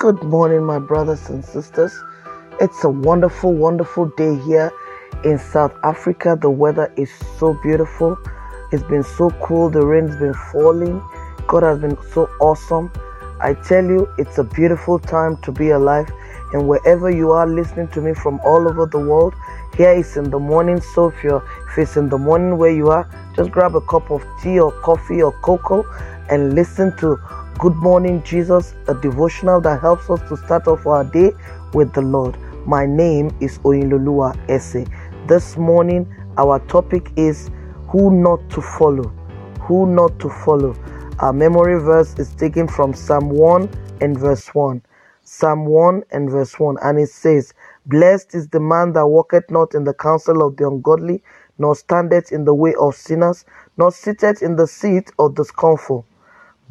Good morning, my brothers and sisters. It's a wonderful, wonderful day here in South Africa. The weather is so beautiful. It's been so cool. The rain's been falling. God has been so awesome. I tell you, it's a beautiful time to be alive. And wherever you are listening to me from all over the world, here is in the morning. So if, you're, if it's in the morning where you are, just grab a cup of tea or coffee or cocoa and listen to Good Morning Jesus, a devotional that helps us to start off our day with the Lord. My name is Oyinlolua Ese. This morning, our topic is Who Not to Follow. Who Not to Follow. Our memory verse is taken from Psalm 1 and verse 1. Psalm 1 and verse 1. And it says, Blessed is the man that walketh not in the counsel of the ungodly, nor standeth in the way of sinners, nor sitteth in the seat of the scornful.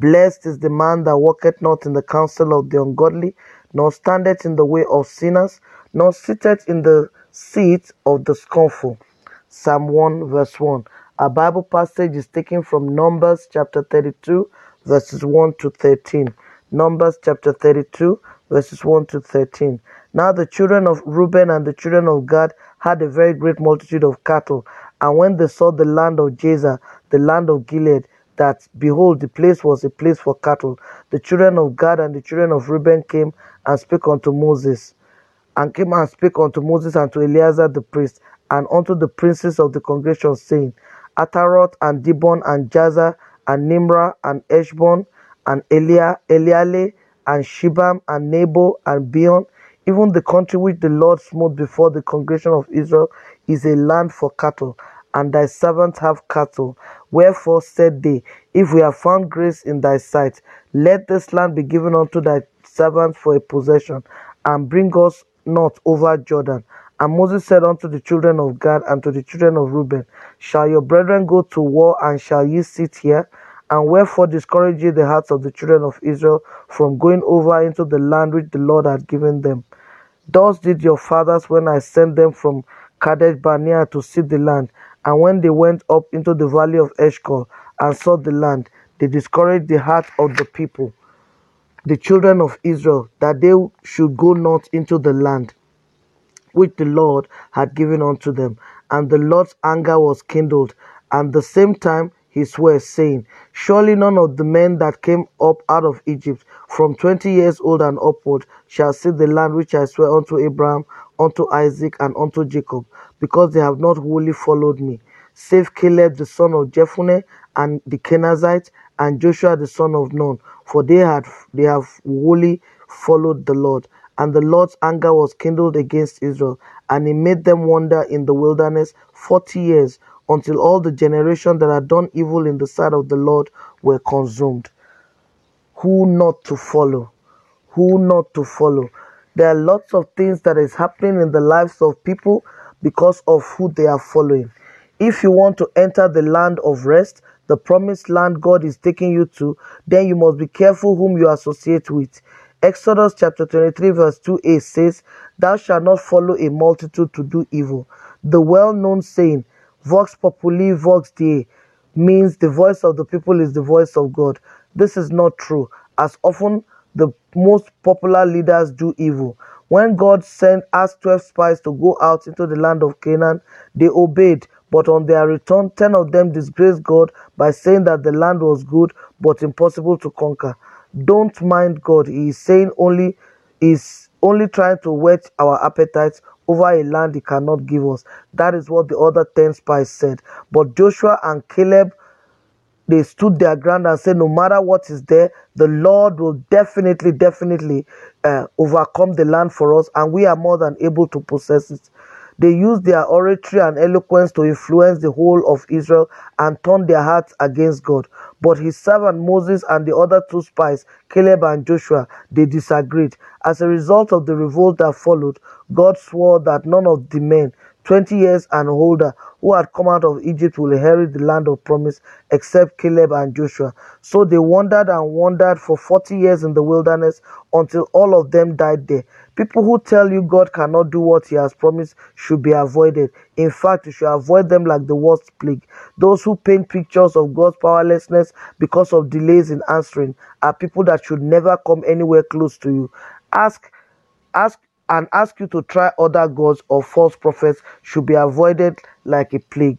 Blessed is the man that walketh not in the counsel of the ungodly, nor standeth in the way of sinners, nor sitteth in the seat of the scornful. Psalm 1 verse 1. Our Bible passage is taken from Numbers chapter 32 verses 1 to 13. Numbers chapter 32 verses 1 to 13. Now the children of Reuben and the children of Gad had a very great multitude of cattle. And when they saw the land of Jazer, the land of Gilead, that behold, the place was a place for cattle. The children of Gad and the children of Reuben came and spake unto Moses, and came and spake unto Moses and to Eleazar the priest, and unto the princes of the congregation, saying, Ataroth and Dibon and Jazer and Nimrah and Eshbon and Elia, Elealeh and Shebam and Nebo and Beon, even the country which the Lord smote before the congregation of Israel, is a land for cattle and thy servants have cattle. Wherefore said they, If we have found grace in thy sight, let this land be given unto thy servants for a possession, and bring us not over Jordan. And Moses said unto the children of Gad and to the children of Reuben, Shall your brethren go to war, and shall ye sit here? And wherefore discourage ye the hearts of the children of Israel from going over into the land which the Lord had given them? Thus did your fathers when I sent them from Kadesh Barnea to see the land. And when they went up into the valley of Eshcol and saw the land, they discouraged the heart of the people, the children of Israel, that they should go not into the land which the Lord had given unto them. And the Lord's anger was kindled, and the same time he swore, saying, Surely none of the men that came up out of Egypt from twenty years old and upward shall see the land which I swear unto Abraham, unto Isaac, and unto Jacob, because they have not wholly followed me, save Caleb the son of Jephunneh, and the Kenizzite, and Joshua the son of Nun, for they had they have wholly followed the Lord. And the Lord's anger was kindled against Israel, and he made them wander in the wilderness forty years, until all the generation that had done evil in the sight of the Lord were consumed. Who not to follow? Who not to follow? There are lots of things that is happening in the lives of people because of who they are following. If you want to enter the land of rest, the promised land God is taking you to, then you must be careful whom you associate with. Exodus chapter 23, verse 2a says, Thou shalt not follow a multitude to do evil. The well known saying, Vox populi, vox Dei, means the voice of the people is the voice of God. This is not true, as often the most popular leaders do evil. When God sent asked 12 spies to go out into the land of Canaan, they obeyed, but on their return, 10 of them disgraced God by saying that the land was good but impossible to conquer. Don't mind God. He is saying only is only trying to whet our appetites over a land he cannot give us. That is what the other 10 spies said. But Joshua and Caleb they stood their ground and said, No matter what is there, the Lord will definitely, definitely uh, overcome the land for us, and we are more than able to possess it. They used their oratory and eloquence to influence the whole of Israel and turn their hearts against God. But his servant Moses and the other two spies, Caleb and Joshua, they disagreed. As a result of the revolt that followed, God swore that none of the men 20 years and older who had come out of Egypt will inherit the land of promise except Caleb and Joshua. So they wandered and wandered for 40 years in the wilderness until all of them died there. People who tell you God cannot do what he has promised should be avoided. In fact, you should avoid them like the worst plague. Those who paint pictures of God's powerlessness because of delays in answering are people that should never come anywhere close to you. ask ask and ask you to try other gods or false prophets should be avoided like a plague.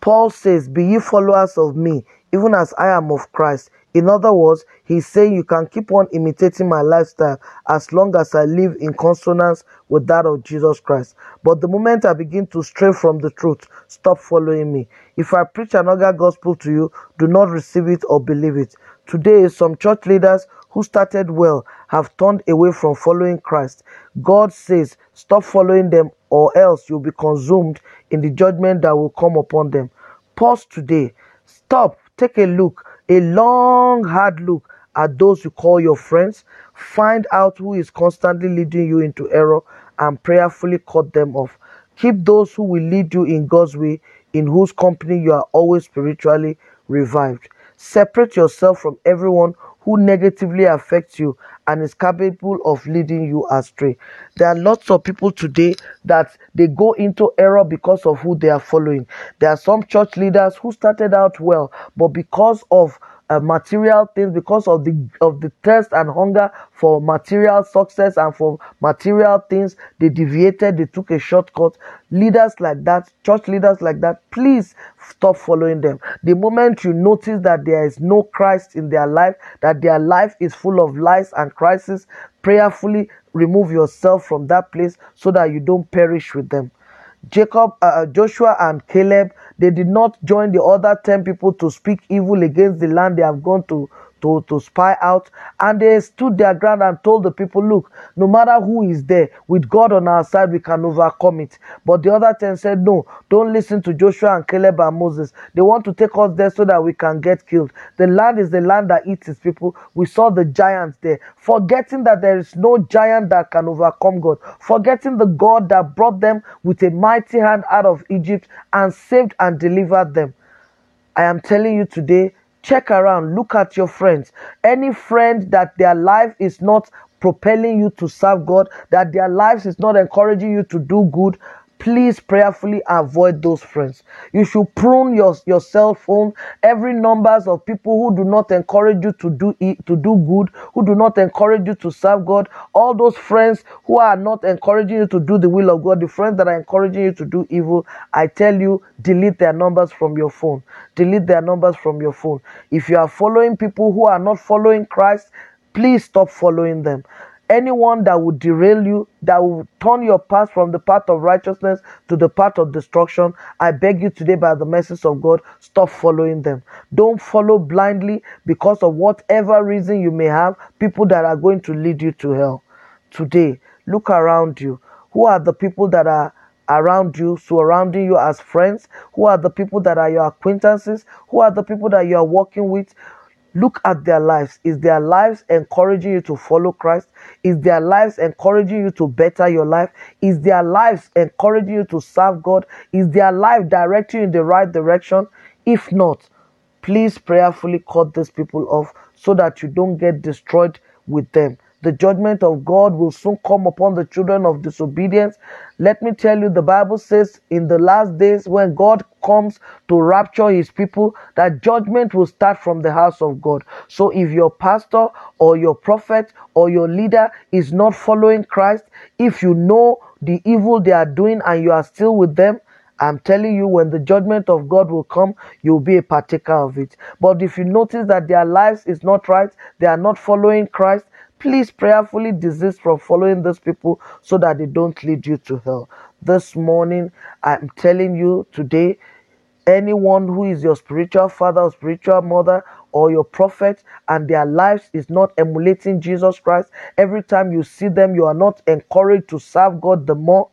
Paul says, Be ye followers of me, even as I am of Christ. In other words, he's saying you can keep on imitating my lifestyle as long as I live in consonance with that of Jesus Christ. But the moment I begin to stray from the truth, stop following me. If I preach another gospel to you, do not receive it or believe it. Today, some church leaders who started well have turned away from following Christ. God says, Stop following them, or else you'll be consumed in the judgment that will come upon them. Pause today. Stop. Take a look, a long, hard look at those you call your friends. Find out who is constantly leading you into error and prayerfully cut them off. Keep those who will lead you in God's way, in whose company you are always spiritually revived. Separate yourself from everyone who negatively affects you and is capable of leading you astray. There are lots of people today that they go into error because of who they are following. There are some church leaders who started out well, but because of uh, material things because of the of the thirst and hunger for material success and for material things they deviated they took a shortcut. Leaders like that church leaders like that please stop following them. The moment you notice that there is no christ in their life that their life is full of lies and crisis prayerfully remove yourself from that place so that you don't perish with them Jacob, uh, uh, Joshua, and Caleb, they did not join the other 10 people to speak evil against the land they have gone to to, to spy out. And they stood their ground and told the people, Look, no matter who is there, with God on our side, we can overcome it. But the other 10 said, No, don't listen to Joshua and Caleb and Moses. They want to take us there so that we can get killed. The land is the land that eats its people. We saw the giants there, forgetting that there is no giant that can overcome God, forgetting the God that brought them with a mighty hand out of Egypt and saved and delivered them. I am telling you today, check around, look at your friends. Any friend that their life is not propelling you to serve God, that their lives is not encouraging you to do good, please prayerfully avoid those friends. You should prune your, your cell phone, every numbers of people who do not encourage you to do to do good, who do not encourage you to serve God, all those friends who are not encouraging you to do the will of God, the friends that are encouraging you to do evil, I tell you, delete their numbers from your phone. Delete their numbers from your phone. If you are following people who are not following Christ, please stop following them anyone that would derail you, that will turn your path from the path of righteousness to the path of destruction, I beg you today by the message of God, stop following them. Don't follow blindly because of whatever reason you may have, people that are going to lead you to hell. Today, look around you. Who are the people that are around you, surrounding you as friends? Who are the people that are your acquaintances? Who are the people that you are working with? Look at their lives. Is their lives encouraging you to follow Christ? Is their lives encouraging you to better your life? Is their lives encouraging you to serve God? Is their life directing you in the right direction? If not, please prayerfully cut these people off so that you don't get destroyed with them. The judgment of God will soon come upon the children of disobedience. Let me tell you, the Bible says in the last days when God comes to rapture his people, that judgment will start from the house of God. So if your pastor or your prophet or your leader is not following Christ, if you know the evil they are doing and you are still with them, I'm telling you, when the judgment of God will come, you'll be a partaker of it. But if you notice that their lives is not right, they are not following Christ, please prayerfully desist from following those people so that they don't lead you to hell. This morning, I'm telling you today, anyone who is your spiritual father or spiritual mother or your prophet and their lives is not emulating Jesus Christ, every time you see them, you are not encouraged to serve God the more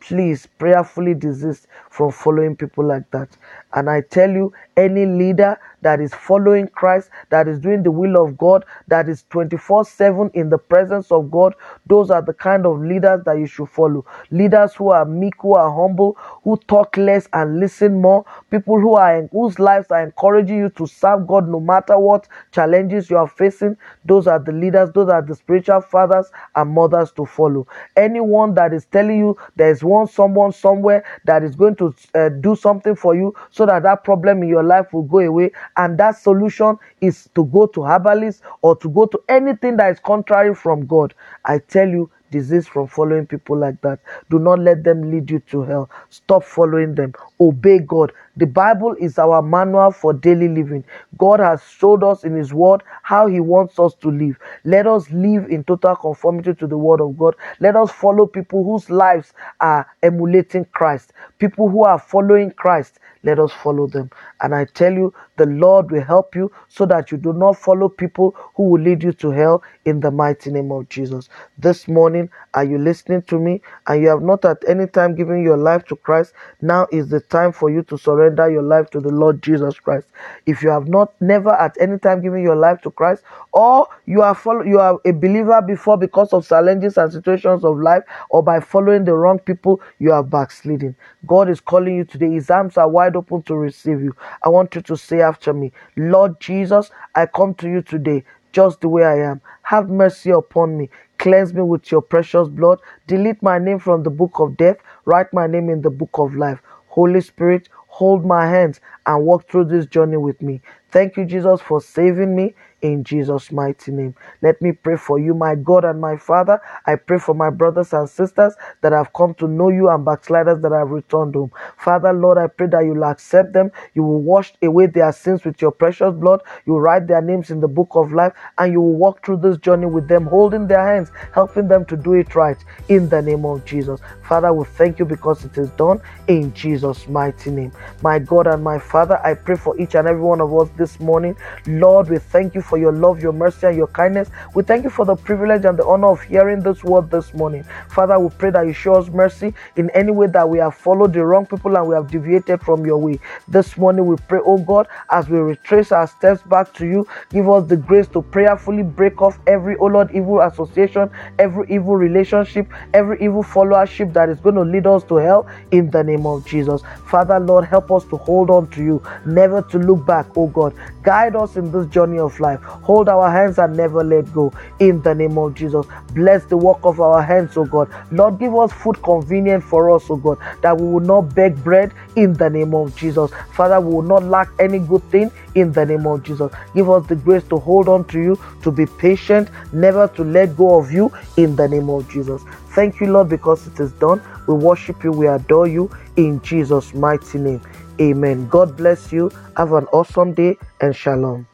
please prayerfully desist from following people like that. And I tell you, any leader that is following Christ, that is doing the will of God, that is 24 7 in the presence of God, those are the kind of leaders that you should follow. Leaders who are meek, who are humble, who talk less and listen more, people who are whose lives are encouraging you to serve God no matter what challenges you are facing. Those are the leaders, those are the spiritual fathers and mothers to follow. Anyone that is telling you there is one someone somewhere that is going to uh, do something for you so that that problem in your life will go away. And that solution is to go to herbalists or to go to anything that is contrary from God. I tell you, disease from following people like that. Do not let them lead you to hell. Stop following them. Obey God. The Bible is our manual for daily living. God has showed us in His Word how He wants us to live. Let us live in total conformity to the Word of God. Let us follow people whose lives are emulating Christ, people who are following Christ. Let us follow them. And I tell you, the Lord will help you so that you do not follow people who will lead you to hell in the mighty name of Jesus. This morning, are you listening to me and you have not at any time given your life to Christ? Now is the time for you to surrender your life to the Lord Jesus Christ. If you have not never at any time given your life to Christ, or you are follow, you are a believer before because of challenges and situations of life, or by following the wrong people, you are backsliding. God is calling you today. His arms are wide open to receive you. I want you to say after me, Lord Jesus, I come to you today just the way I am. Have mercy upon me. Cleanse me with your precious blood. Delete my name from the book of death. Write my name in the book of life. Holy Spirit, hold my hands and walk through this journey with me. Thank you, Jesus, for saving me in Jesus' mighty name. Let me pray for you, my God and my Father. I pray for my brothers and sisters that have come to know you and backsliders that have returned home. Father, Lord, I pray that you'll accept them. You will wash away their sins with your precious blood. You write their names in the book of life and you will walk through this journey with them, holding their hands, helping them to do it right in the name of Jesus. Father, we thank you because it is done in Jesus' mighty name. My God and my Father, I pray for each and every one of us this morning. Lord, we thank you for your love, your mercy, and your kindness. We thank you for the privilege and the honor of hearing this word this morning. Father, we pray that you show us mercy in any way that we have followed the wrong people and we have deviated from your way. This morning, we pray, oh God, as we retrace our steps back to you, give us the grace to prayerfully break off every, oh Lord, evil association, every evil relationship, every evil followership that is going to lead us to hell in the name of Jesus. Father, Lord, help us to hold on to you, never to look back, oh God. Guide us in this journey of life. Hold our hands and never let go in the name of Jesus. Bless the work of our hands, oh God. Lord, give us food convenient for us, oh God, that we will not beg bread in the name of Jesus. Father, we will not lack any good thing in the name of Jesus. Give us the grace to hold on to you, to be patient, never to let go of you in the name of Jesus. Thank you, Lord, because it is done. We worship you, we adore you in Jesus' mighty name. Amen. God bless you. Have an awesome day and shalom.